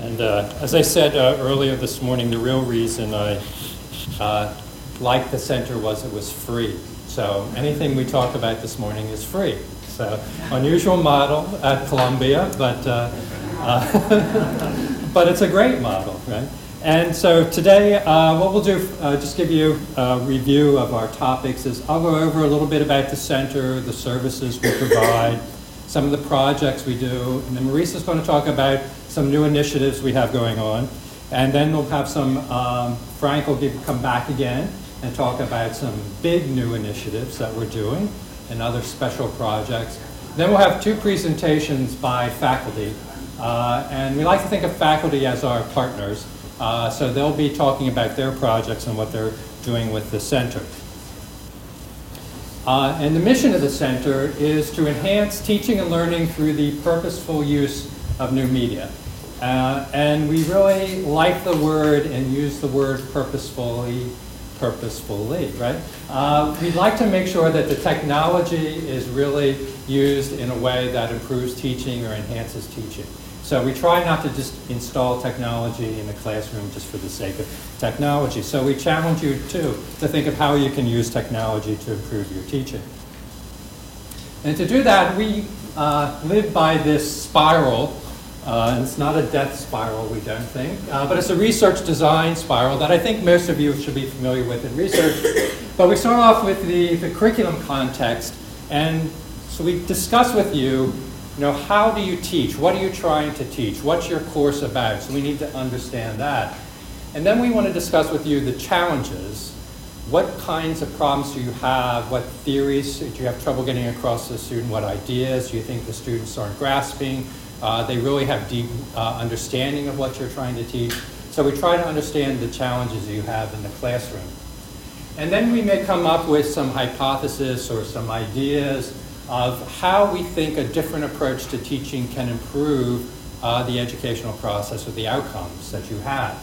And uh, as I said uh, earlier this morning, the real reason I uh, liked the center was it was free. So anything we talk about this morning is free. So unusual model at Columbia, but uh, uh, but it's a great model, right? And so today, uh, what we'll do, just give you a review of our topics, is I'll go over a little bit about the center, the services we provide, some of the projects we do, and then Maurice is going to talk about some new initiatives we have going on. And then we'll have some, um, Frank will give, come back again and talk about some big new initiatives that we're doing and other special projects. Then we'll have two presentations by faculty. Uh, and we like to think of faculty as our partners. Uh, so they'll be talking about their projects and what they're doing with the center. Uh, and the mission of the center is to enhance teaching and learning through the purposeful use of new media. Uh, and we really like the word and use the word purposefully, purposefully, right? Uh, we'd like to make sure that the technology is really used in a way that improves teaching or enhances teaching. So we try not to just install technology in the classroom just for the sake of technology. So we challenge you too to think of how you can use technology to improve your teaching. And to do that, we uh, live by this spiral. Uh, and it's not a death spiral, we don't think, uh, but it's a research design spiral that I think most of you should be familiar with in research. but we start off with the, the curriculum context, and so we discuss with you you know, how do you teach? What are you trying to teach? What's your course about? So we need to understand that. And then we want to discuss with you the challenges. What kinds of problems do you have? What theories do you have trouble getting across to the student? What ideas do you think the students aren't grasping? Uh, they really have deep uh, understanding of what you're trying to teach. So we try to understand the challenges you have in the classroom. And then we may come up with some hypothesis or some ideas of how we think a different approach to teaching can improve uh, the educational process or the outcomes that you have.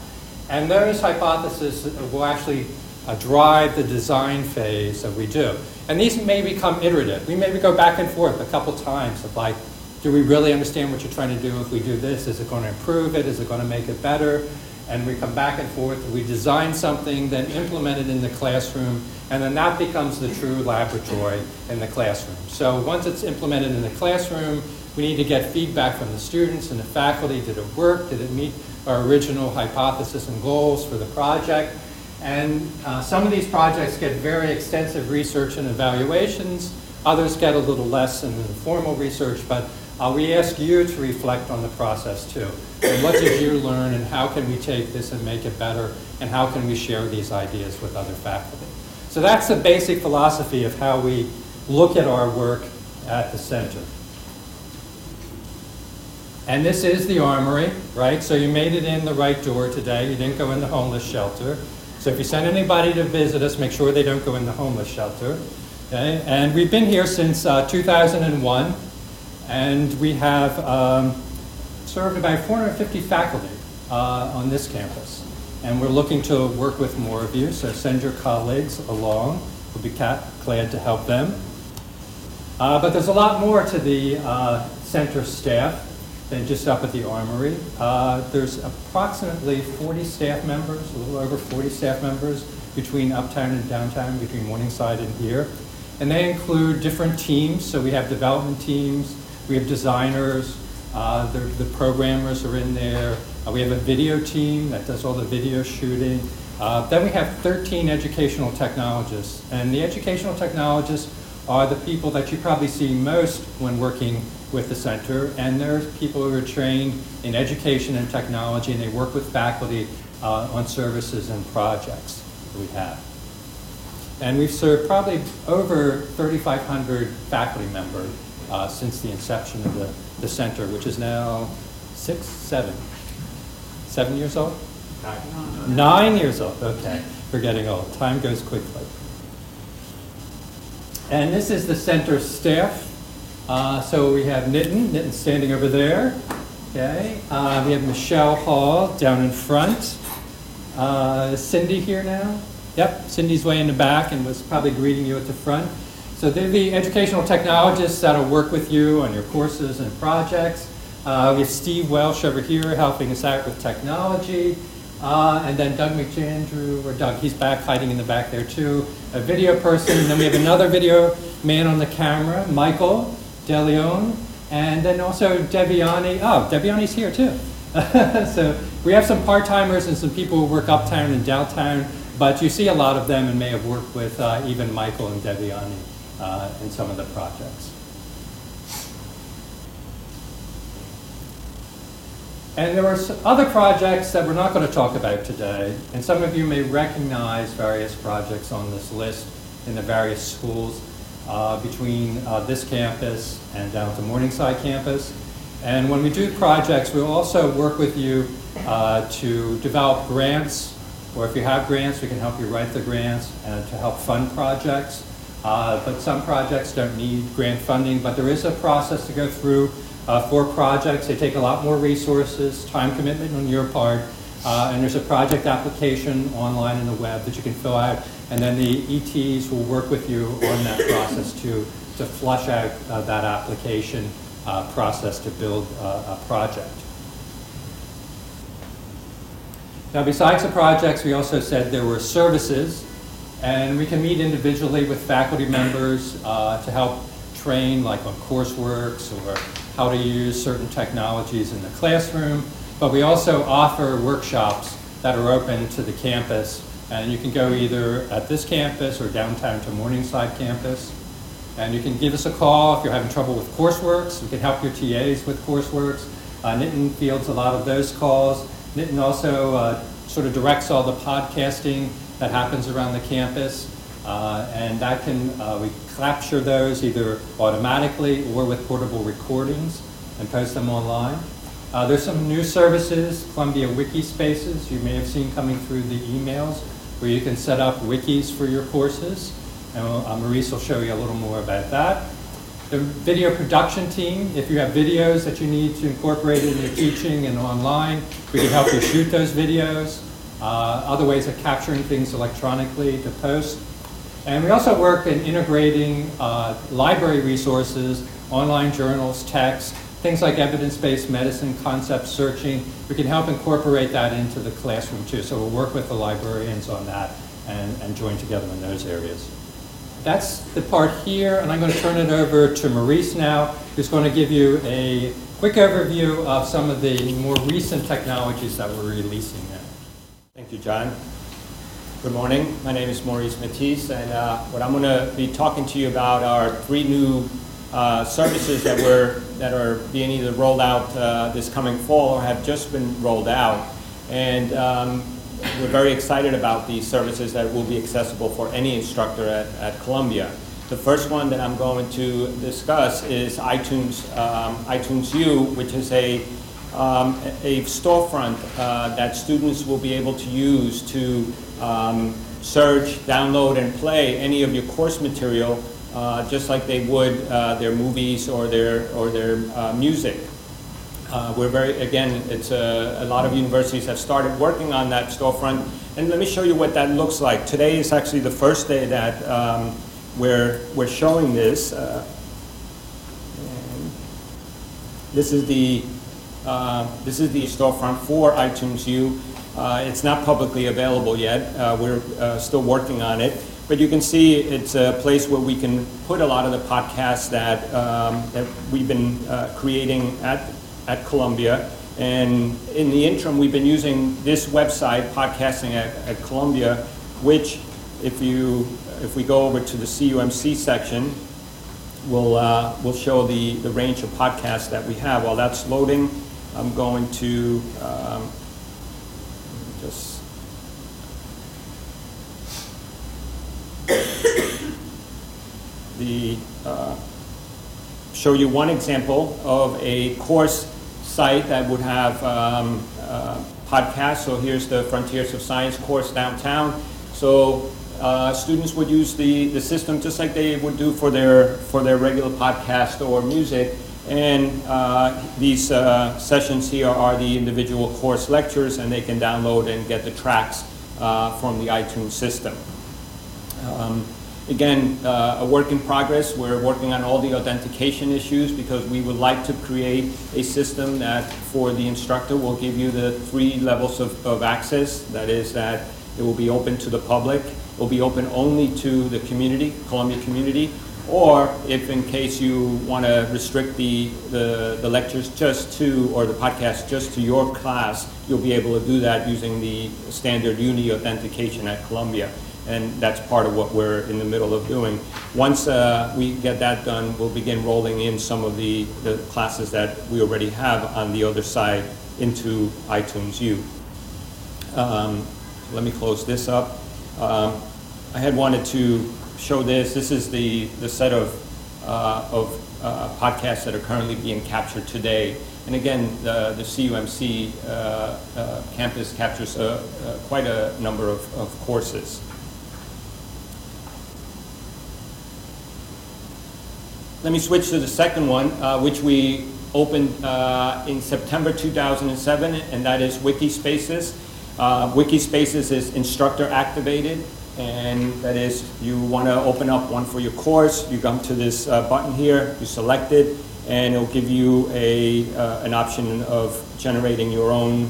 And those hypotheses will actually uh, drive the design phase that we do. And these may become iterative. We maybe go back and forth a couple times of like, do we really understand what you're trying to do if we do this? Is it going to improve it? Is it going to make it better? And we come back and forth. We design something, then implement it in the classroom, and then that becomes the true laboratory in the classroom. So once it's implemented in the classroom, we need to get feedback from the students and the faculty. Did it work? Did it meet our original hypothesis and goals for the project? And uh, some of these projects get very extensive research and evaluations. Others get a little less in the formal research, but uh, we ask you to reflect on the process too. And what did you learn, and how can we take this and make it better, and how can we share these ideas with other faculty? So that's the basic philosophy of how we look at our work at the center. And this is the armory, right? So you made it in the right door today. You didn't go in the homeless shelter. So if you send anybody to visit us, make sure they don't go in the homeless shelter. Okay? And we've been here since uh, 2001 and we have um, served about 450 faculty uh, on this campus. And we're looking to work with more of you, so send your colleagues along. We'll be glad to help them. Uh, but there's a lot more to the uh, center staff than just up at the Armory. Uh, there's approximately 40 staff members, a little over 40 staff members between uptown and downtown, between Morningside and here. And they include different teams, so we have development teams, we have designers, uh, the, the, programmers are in there. Uh, we have a video team that does all the video shooting. Uh, then we have 13 educational technologists. And the educational technologists are the people that you probably see most when working with the center. And they're people who are trained in education and technology, and they work with faculty uh, on services and projects that we have. And we've served probably over 3,500 faculty members uh, since the inception of the, the center, which is now six, seven, seven years old? Nine. Nine years old, okay. We're getting old. Time goes quickly. And this is the center staff. Uh, so we have Nitin, Nitin standing over there. Okay. Uh, we have Michelle Hall down in front. Uh, Cindy here now? Yep, Cindy's way in the back and was probably greeting you at the front. So they're the educational technologists that'll work with you on your courses and projects. Uh, we have Steve Welsh over here helping us out with technology. Uh, and then Doug McAndrew, or Doug, he's back, hiding in the back there too, a video person. And then we have another video man on the camera, Michael DeLeon. And then also Deviani. Oh, Deviani's here too. so we have some part-timers and some people who work uptown and downtown, but you see a lot of them and may have worked with uh, even Michael and Deviani uh, in some of the projects. And there are other projects that we're not going to talk about today, and some of you may recognize various projects on this list in the various schools uh, between uh, this campus and down to Morningside campus. And when we do projects, we'll also work with you uh, to develop grants, or if you have grants, we can help you write the grants and to help fund projects. Uh, but some projects don't need grant funding, but there is a process to go through uh, for projects. They take a lot more resources, time commitment on your part, uh, and there's a project application online in the web that you can fill out, and then the ETs will work with you on that process to, to flush out uh, that application uh, process to build a project. Now, besides the projects, we also said there were services, and we can meet individually with faculty members uh, to help train, like on courseworks or how to use certain technologies in the classroom. But we also offer workshops that are open to the campus, and you can go either at this campus or downtown to Morningside campus. And you can give us a call if you're having trouble with courseworks. We can help your TAs with courseworks. Uh, Nitin fields a lot of those calls. Nitin also uh, sort of directs all the podcasting that happens around the campus. Uh, and that can, uh, we capture those either automatically or with portable recordings and post them online. Uh, there's some new services, Columbia Wiki Spaces, you may have seen coming through the emails, where you can set up wikis for your courses. And uh, Maurice will show you a little more about that. The video production team, if you have videos that you need to incorporate in your teaching and online, we can help you shoot those videos. Uh, other ways of capturing things electronically to post. And we also work in integrating uh, library resources, online journals, text, things like evidence-based medicine, concept searching. We can help incorporate that into the classroom too. So we'll work with the librarians on that and, and join together in those areas. That's the part here, and I'm going to turn it over to Maurice now, who's going to give you a quick overview of some of the more recent technologies that we're releasing you, John. Good morning. My name is Maurice Matiz, and uh, what I'm going to be talking to you about are three new uh, services that were that are being either rolled out uh, this coming fall or have just been rolled out. And um, we're very excited about these services that will be accessible for any instructor at, at Columbia. The first one that I'm going to discuss is iTunes, um, iTunes U, which is a um, a storefront uh, that students will be able to use to um, search, download, and play any of your course material uh, just like they would uh, their movies or their, or their uh, music. Uh, we're very, again, it's a, a, lot of universities have started working on that storefront. And let me show you what that looks like. Today is actually the first day that um, we're, we're showing this. Uh, this is the this is the storefront for iTunes U. Uh, it's not publicly available yet. Uh, we're uh, still working on it. But you can see it's a place where we can put a lot of the podcasts that, um, that we've been uh, creating at, at Columbia. And in the interim, we've been using this website, Podcasting at, at Columbia, which if, you, if we go over to the CUMC section, will uh, will show the, the range of podcasts that we have. While that's loading, I'm going to um, just the uh, show you one example of a course site that would have um, uh, podcasts. So here's the Frontiers of Science course downtown. So uh, students would use the, the system just like they would do for their for their regular podcast or music and uh, these uh, sessions here are the individual course lectures, and they can download and get the tracks uh, from the iTunes system. Um, Again, uh, a work in progress. We're working on all the authentication issues because we would like to create a system that for the instructor will give you the three levels of, of access. That is that it will be open to the public, it will be open only to the community, Columbia community, or if in case you want to restrict the, the, the, lectures just to, or the podcast just to your class, you'll be able to do that using the standard Uni authentication at Columbia. And that's part of what we're in the middle of doing. Once uh, we get that done, we'll begin rolling in some of the, the classes that we already have on the other side into iTunes U. Um, let me close this up. Um, I had wanted to show this. This is the, the set of, uh, of uh, podcasts that are currently being captured today. And again, the, the CUMC uh, uh, campus captures uh, quite a number of, of courses. Let me switch to the second one, which we opened in September 2007, and that is Wikispaces. Uh, Wikispaces is instructor activated and that is you want to open up one for your course, you come to this uh, button here, you select it, and it'll give you a, uh, an option of generating your own,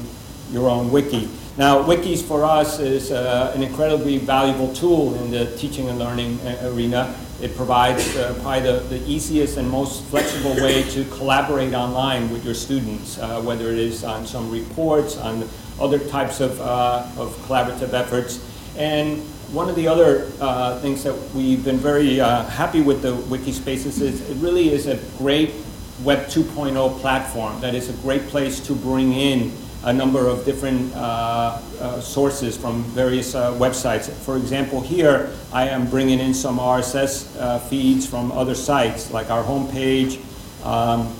your own wiki. Now, wikis for us is uh, an incredibly valuable tool in the teaching and learning uh, arena. It provides uh, probably the, the easiest and most flexible way to collaborate online with your students, uh, whether it is on some reports, on other types of, of collaborative efforts. And one of the other uh, things that we've been very uh, happy with the Wikispaces is it really is a great Web 2.0 platform that is a great place to bring in a number of different uh, uh sources from various uh, websites. For example, here I am bringing in some RSS uh, feeds from other sites like our homepage, um,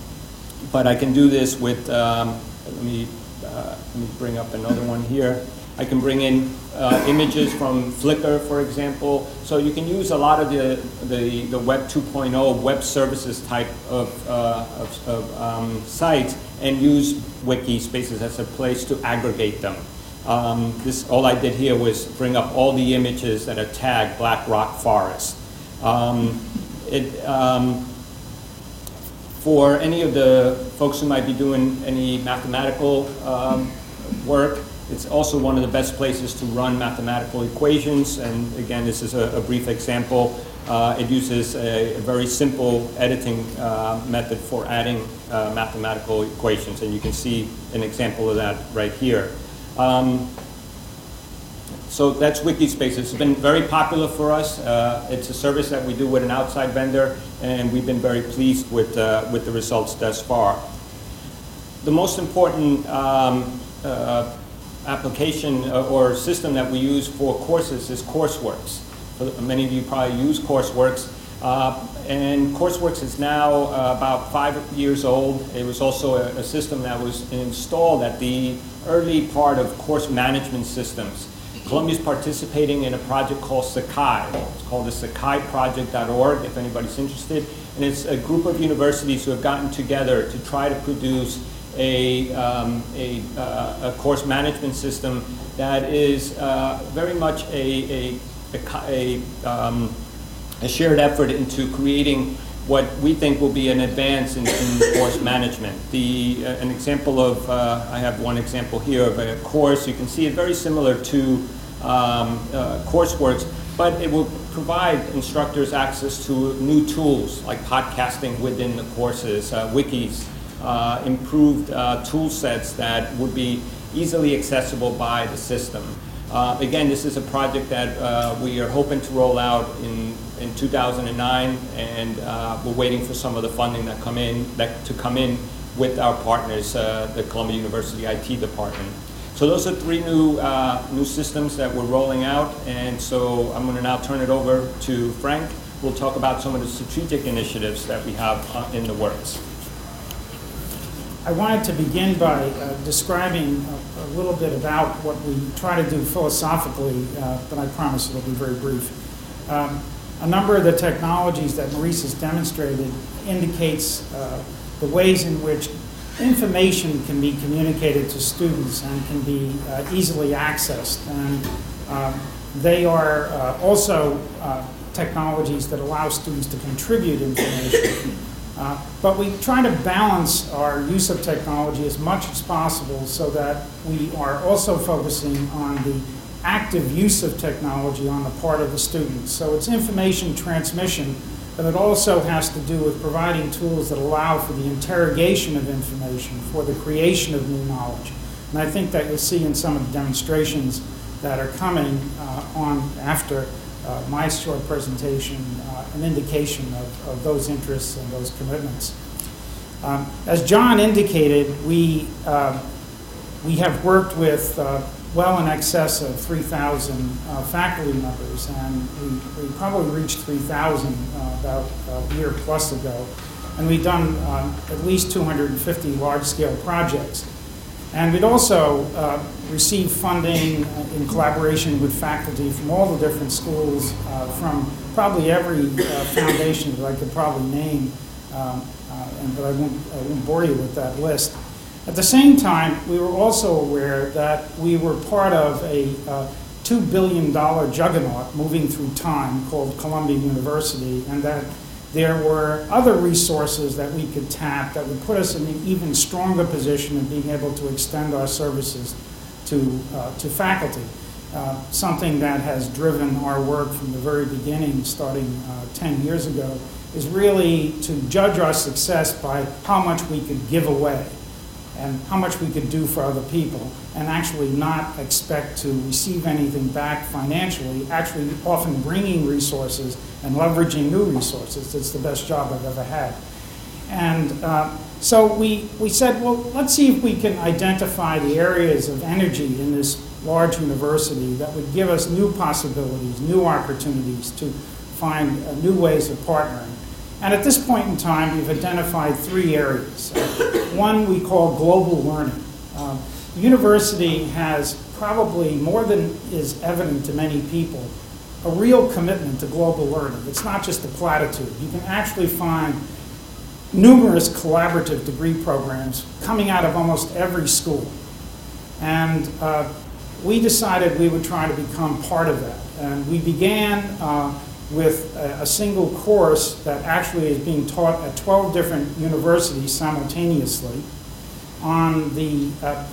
but I can do this with, um, let, me, let me bring up another one here. I can bring in uh, images from Flickr, for example. So you can use a lot of the, the, the Web 2.0 web services type of, uh, of, of um, sites and use Wikispaces as a place to aggregate them. Um, this, all I did here was bring up all the images that are tagged Black Rock Forest. Um, it, um, for any of the folks who might be doing any mathematical um, work, it's also one of the best places to run mathematical equations. And again, this is a, a brief example. Uh, it uses a, a, very simple editing uh, method for adding uh, mathematical equations. And you can see an example of that right here. Um, so that's Wikispace. It's been very popular for us. Uh, it's a service that we do with an outside vendor, and we've been very pleased with, uh, with the results thus far. The most important um, uh, application uh, or system that we use for courses is Courseworks. Many of you probably use Courseworks. Uh, and Courseworks is now uh, about five years old. It was also a, a, system that was installed at the early part of course management systems. Columbia is participating in a project called Sakai. It's called the sakaiproject.org if anybody's interested. And it's a group of universities who have gotten together to try to produce a, um, a, uh, a, course management system that is uh, very much a, a, a, um, a, shared effort into creating what we think will be an advance in, in course management. The, uh, an example of, uh, I have one example here of a course, you can see it very similar to um, uh, Courseworks, but it will provide instructors access to new tools like podcasting within the courses, uh, wikis, uh, improved uh, tool sets that would be easily accessible by the system. Uh, again, this is a project that uh, we are hoping to roll out in, in 2009, and uh, we're waiting for some of the funding that come in that to come in with our partners, uh, the Columbia University IT department. So those are three new new systems that we're rolling out, and so I'm going to now turn it over to Frank. We'll talk about some of the strategic initiatives that we have in the works. I wanted to begin by uh, describing a, a, little bit about what we try to do philosophically, uh, but I promise it'll be very brief. Um, a number of the technologies that Maurice has demonstrated indicates uh, the ways in which information can be communicated to students and can be uh, easily accessed. And um, they are uh, also uh, technologies that allow students to contribute information. Uh, but we try to balance our use of technology as much as possible so that we are also focusing on the active use of technology on the part of the students. So it's information transmission, but it also has to do with providing tools that allow for the interrogation of information, for the creation of new knowledge. And I think that you'll see in some of the demonstrations that are coming uh, on after uh, my short presentation an indication of, of, those interests and those commitments. Um, as John indicated, we, uh, we have worked with uh, well in excess of 3,000 uh, faculty members, and we, we probably reached 3,000 uh, about a year plus ago. And we've done um, at least 250 large-scale projects. And we'd also uh, received funding in collaboration with faculty from all the different schools, uh, from probably every uh, foundation that I could probably name, um, uh, and, but I won't, I won't bore you with that list. At the same time, we were also aware that we were part of a uh, $2 billion juggernaut moving through time called Columbia University, and that there were other resources that we could tap that would put us in an even stronger position in being able to extend our services to, uh, to faculty. Uh, something that has driven our work from the very beginning, starting uh, 10 years ago, is really to judge our success by how much we could give away and how much we could do for other people, and actually not expect to receive anything back financially, actually often bringing resources and leveraging new resources. It's the best job I've ever had. And uh, so we, we said, well, let's see if we can identify the areas of energy in this large university that would give us new possibilities, new opportunities to find uh, new ways of partnering. And at this point in time, we've identified three areas. One we call global learning. Um, the university has probably more than is evident to many people a real commitment to global learning. It's not just a platitude. You can actually find numerous collaborative degree programs coming out of almost every school. And uh, we decided we would try to become part of that. And we began uh, with a, a, single course that actually is being taught at 12 different universities simultaneously on the uh,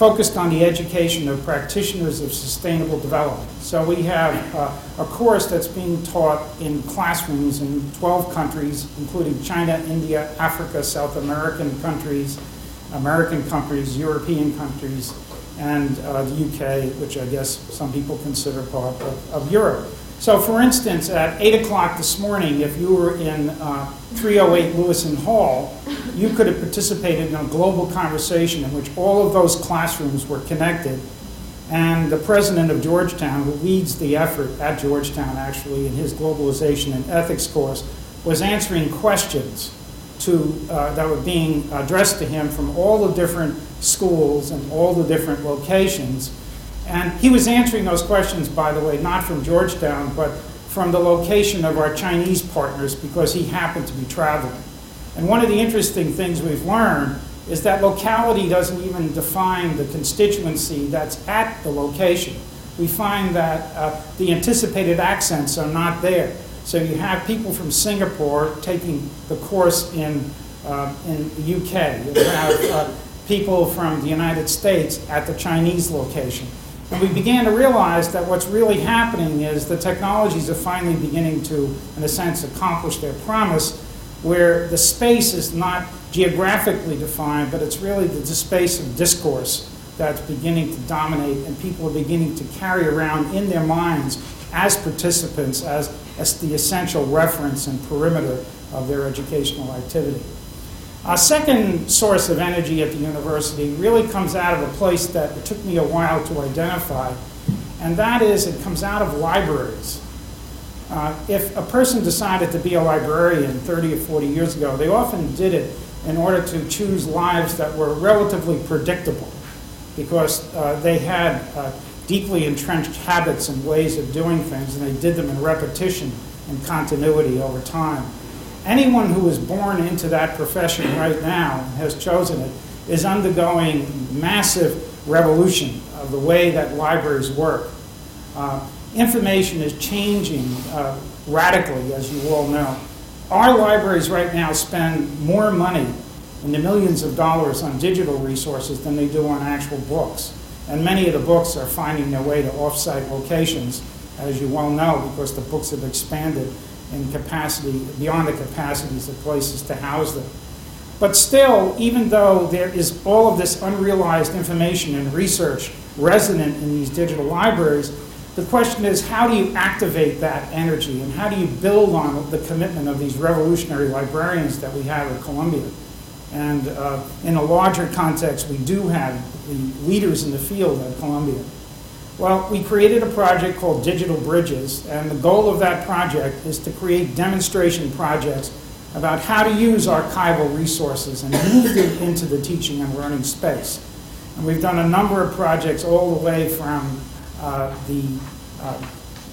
focused on the education of practitioners of sustainable development. So we have uh, a course that's being taught in classrooms in 12 countries, including China, India, Africa, South American countries, American countries, European countries, and uh, the UK, which I guess some people consider part of, of Europe. So, for instance, at 8 o'clock this morning, if you were in uh, 308 Lewisohn Hall, you could have participated in a global conversation in which all of those classrooms were connected. And the president of Georgetown, who leads the effort at Georgetown actually in his globalization and ethics course, was answering questions to, uh, that were being addressed to him from all the different schools and all the different locations and he was answering those questions, by the way, not from Georgetown, but from the location of our Chinese partners because he happened to be traveling. And one of the interesting things we've learned is that locality doesn't even define the constituency that's at the location. We find that uh, the anticipated accents are not there. So you have people from Singapore taking the course in, uh, in the UK. You have uh, people from the United States at the Chinese location. And we began to realize that what's really happening is the technologies are finally beginning to, in a sense, accomplish their promise, where the space is not geographically defined, but it's really the space of discourse that's beginning to dominate, and people are beginning to carry around in their minds as participants, as, as the essential reference and perimeter of their educational activity. A second source of energy at the university really comes out of a place that it took me a while to identify, and that is it comes out of libraries. Uh, if a person decided to be a librarian 30 or 40 years ago, they often did it in order to choose lives that were relatively predictable because uh, they had uh, deeply entrenched habits and ways of doing things, and they did them in repetition and continuity over time anyone who is born into that profession right now has chosen it is undergoing massive revolution of the way that libraries work. Uh, information is changing uh, radically, as you all know. Our libraries right now spend more money in the millions of dollars on digital resources than they do on actual books. And many of the books are finding their way to off-site locations, as you well know, because the books have expanded in capacity, beyond the capacities of places to house them. But still, even though there is all of this unrealized information and research resident in these digital libraries, the question is how do you activate that energy and how do you build on the commitment of these revolutionary librarians that we have at Columbia? And uh, in a larger context, we do have the leaders in the field at Columbia. Well, we created a project called Digital Bridges, and the goal of that project is to create demonstration projects about how to use archival resources and move them into the teaching and learning space. And we've done a number of projects all the way from uh, the, uh,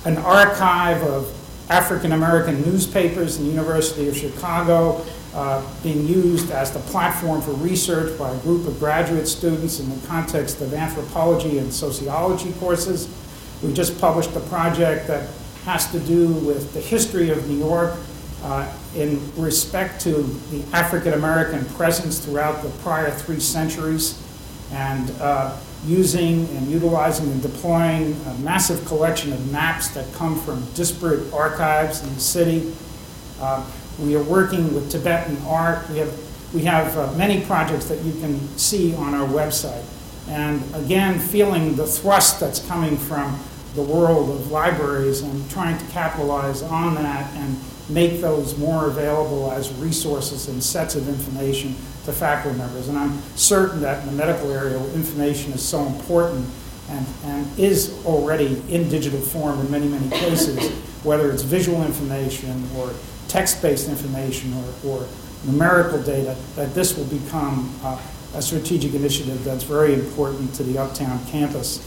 an archive of African American newspapers in the University of Chicago uh, being used as the platform for research by a group of graduate students in the context of anthropology and sociology courses. We just published a project that has to do with the history of New York uh, in respect to the African American presence throughout the prior three centuries and uh, using and utilizing and deploying a massive collection of maps that come from disparate archives in the city. Uh, we are working with Tibetan art. We have, we have uh, many projects that you can see on our website. And again, feeling the thrust that's coming from the world of libraries and trying to capitalize on that and make those more available as resources and sets of information to faculty members. And I'm certain that in the medical area, information is so important and, and is already in digital form in many, many cases, whether it's visual information or text-based information or, or numerical data, that this will become uh, a strategic initiative that's very important to the Uptown campus.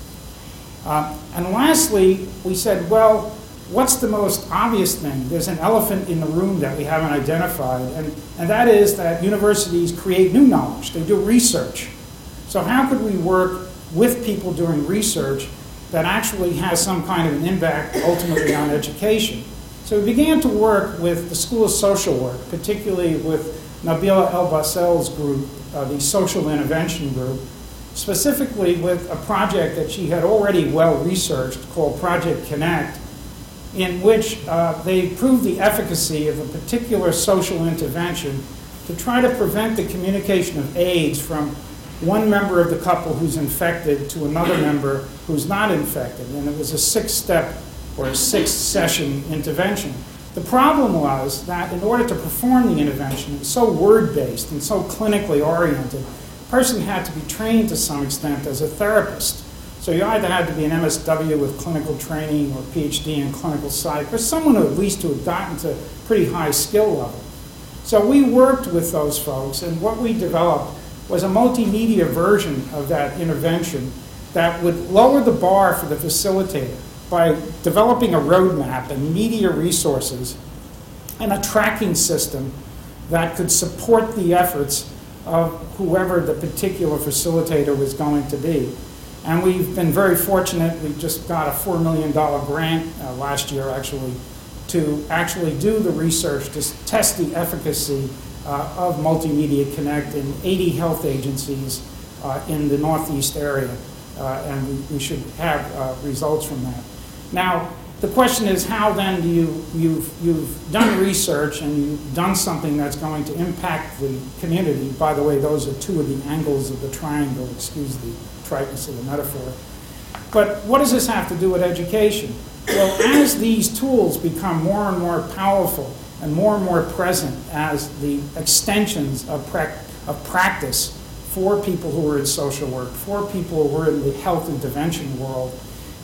Uh, and lastly, we said, well, what's the most obvious thing? There's an elephant in the room that we haven't identified, and, and that is that universities create new knowledge. They do research. So how could we work with people doing research that actually has some kind of an impact ultimately on education? So we began to work with the School of Social Work, particularly with Nabila El-Bassel's group, uh, the Social Intervention Group, specifically with a project that she had already well researched called Project Connect, in which uh, they proved the efficacy of a particular social intervention to try to prevent the communication of AIDS from one member of the couple who's infected to another member who's not infected. And it was a six step or a six session intervention. The problem was that in order to perform the intervention, it was so word based and so clinically oriented, a person had to be trained to some extent as a therapist. So you either had to be an MSW with clinical training or PhD in clinical psych, or someone at least who had gotten to pretty high skill level. So we worked with those folks, and what we developed was a multimedia version of that intervention that would lower the bar for the facilitator by developing a roadmap and media resources and a tracking system that could support the efforts of whoever the particular facilitator was going to be. And we've been very fortunate. We just got a $4 million grant uh, last year, actually, to actually do the research to test the efficacy uh, of Multimedia Connect in 80 health agencies uh, in the Northeast area. Uh, and we, we, should have uh, results from that. Now, the question is how then do you, you've, you've done research and you've done something that's going to impact the community. By the way, those are two of the angles of the triangle, excuse the triteness of the metaphor. But what does this have to do with education? Well, as these tools become more and more powerful and more and more present as the extensions of, pra- of practice for people who are in social work, for people who are in the health intervention world,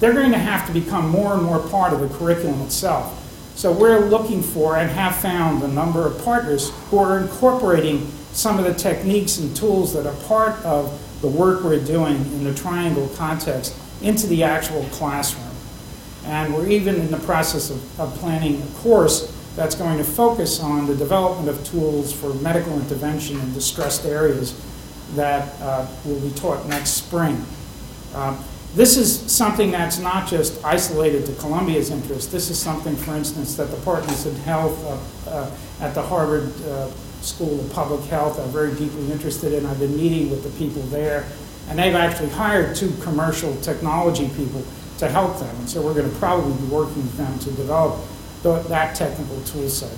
they're going to have to become more and more part of the curriculum itself. So we're looking for and have found a number of partners who are incorporating some of the techniques and tools that are part of the work we're doing in the triangle context into the actual classroom. And we're even in the process of, of planning a course that's going to focus on the development of tools for medical intervention in distressed areas that uh, will be taught next spring. Uh, This is something that's not just isolated to Columbia's interest. This is something, for instance, that departments of health uh, uh, at the Harvard uh, School of Public Health are very deeply interested in. I've been meeting with the people there, and they've actually hired two commercial technology people to help them. And so we're going to probably be working with them to develop tho- that technical tool set.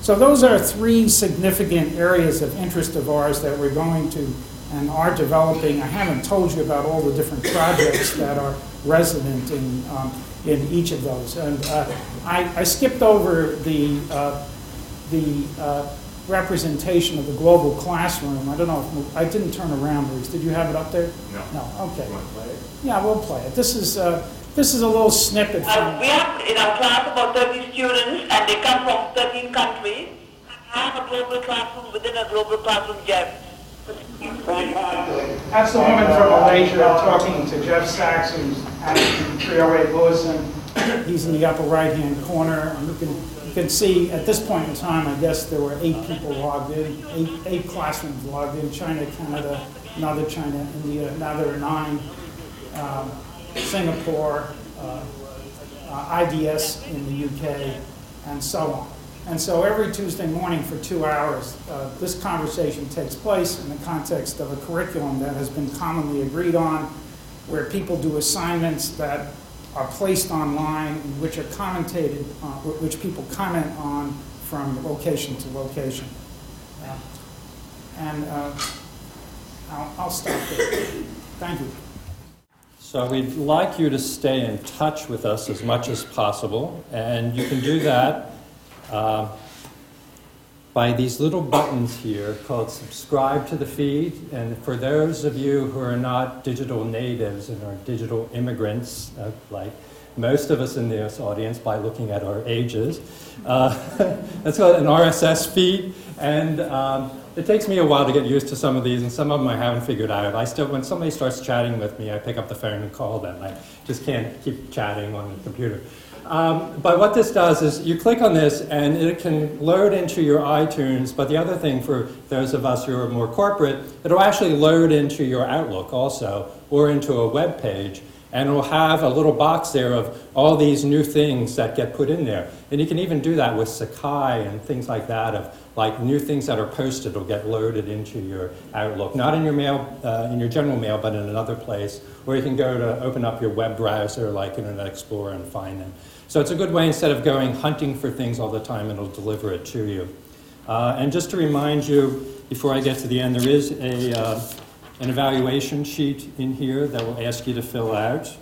So those are three significant areas of interest of ours that we're going to and are developing. I haven't told you about all the different projects that are resident in, um, in each of those. And uh, I, I skipped over the, uh, the uh, representation of the global classroom. I don't know, if, I didn't turn around, Bruce. Did you have it up there? No. No, okay. Yeah, we'll play it. This is, uh, this is a little snippet Uh, from, we have in our class about 30 students and they come from 13 countries. I have a global classroom within a global classroom, Jeff. That's the woman from Malaysia talking to Jeff Sachs, who's at 308 Lewisohn. He's in the upper right-hand corner. You can, you can see, at this point in time, I guess there were eight people logged in, eight, eight classrooms logged in, China, Canada, another China, India, another nine, um, Singapore, uh, uh, IDS in the UK, and so on. And so every Tuesday morning for two hours, uh, this conversation takes place in the context of a curriculum that has been commonly agreed on, where people do assignments that are placed online, which are commentated, uh, which people comment on from location to location. Uh, And uh, I'll I'll stop there. Thank you. So we'd like you to stay in touch with us as much as possible, and you can do that uh, by these little buttons here called subscribe to the feed. And for those of you who are not digital natives and are digital immigrants, uh, like most of us in this audience by looking at our ages, uh, that's called an RSS feed. And um, it takes me a while to get used to some of these, and some of them I haven't figured out. I still, when somebody starts chatting with me, I pick up the phone and call them. I just can't keep chatting on the computer. Um, but what this does is you click on this and it can load into your iTunes. But the other thing for those of us who are more corporate, it'll actually load into your Outlook also or into a web page. And it'll have a little box there of all these new things that get put in there. And you can even do that with Sakai and things like that of like new things that are posted will get loaded into your Outlook. Not in your mail, uh, in your general mail, but in another place. Or you can go to open up your web browser like Internet Explorer and find them. So it's a good way instead of going hunting for things all the time, it'll deliver it to you. Uh, and just to remind you, before I get to the end, there is a, uh, an evaluation sheet in here that will ask you to fill out.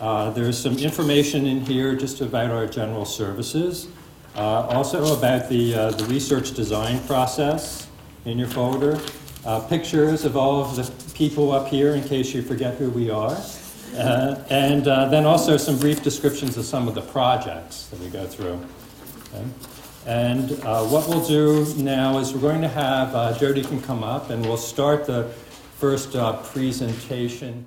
Uh, there's some information in here just about our general services, uh, also about the, uh, the research design process in your folder, uh, pictures of all of the people up here in case you forget who we are. Uh, and uh, then also some brief descriptions of some of the projects that we go through. Okay? And uh, what we'll do now is we're going to have uh, Jody can come up and we'll start the first uh, presentation.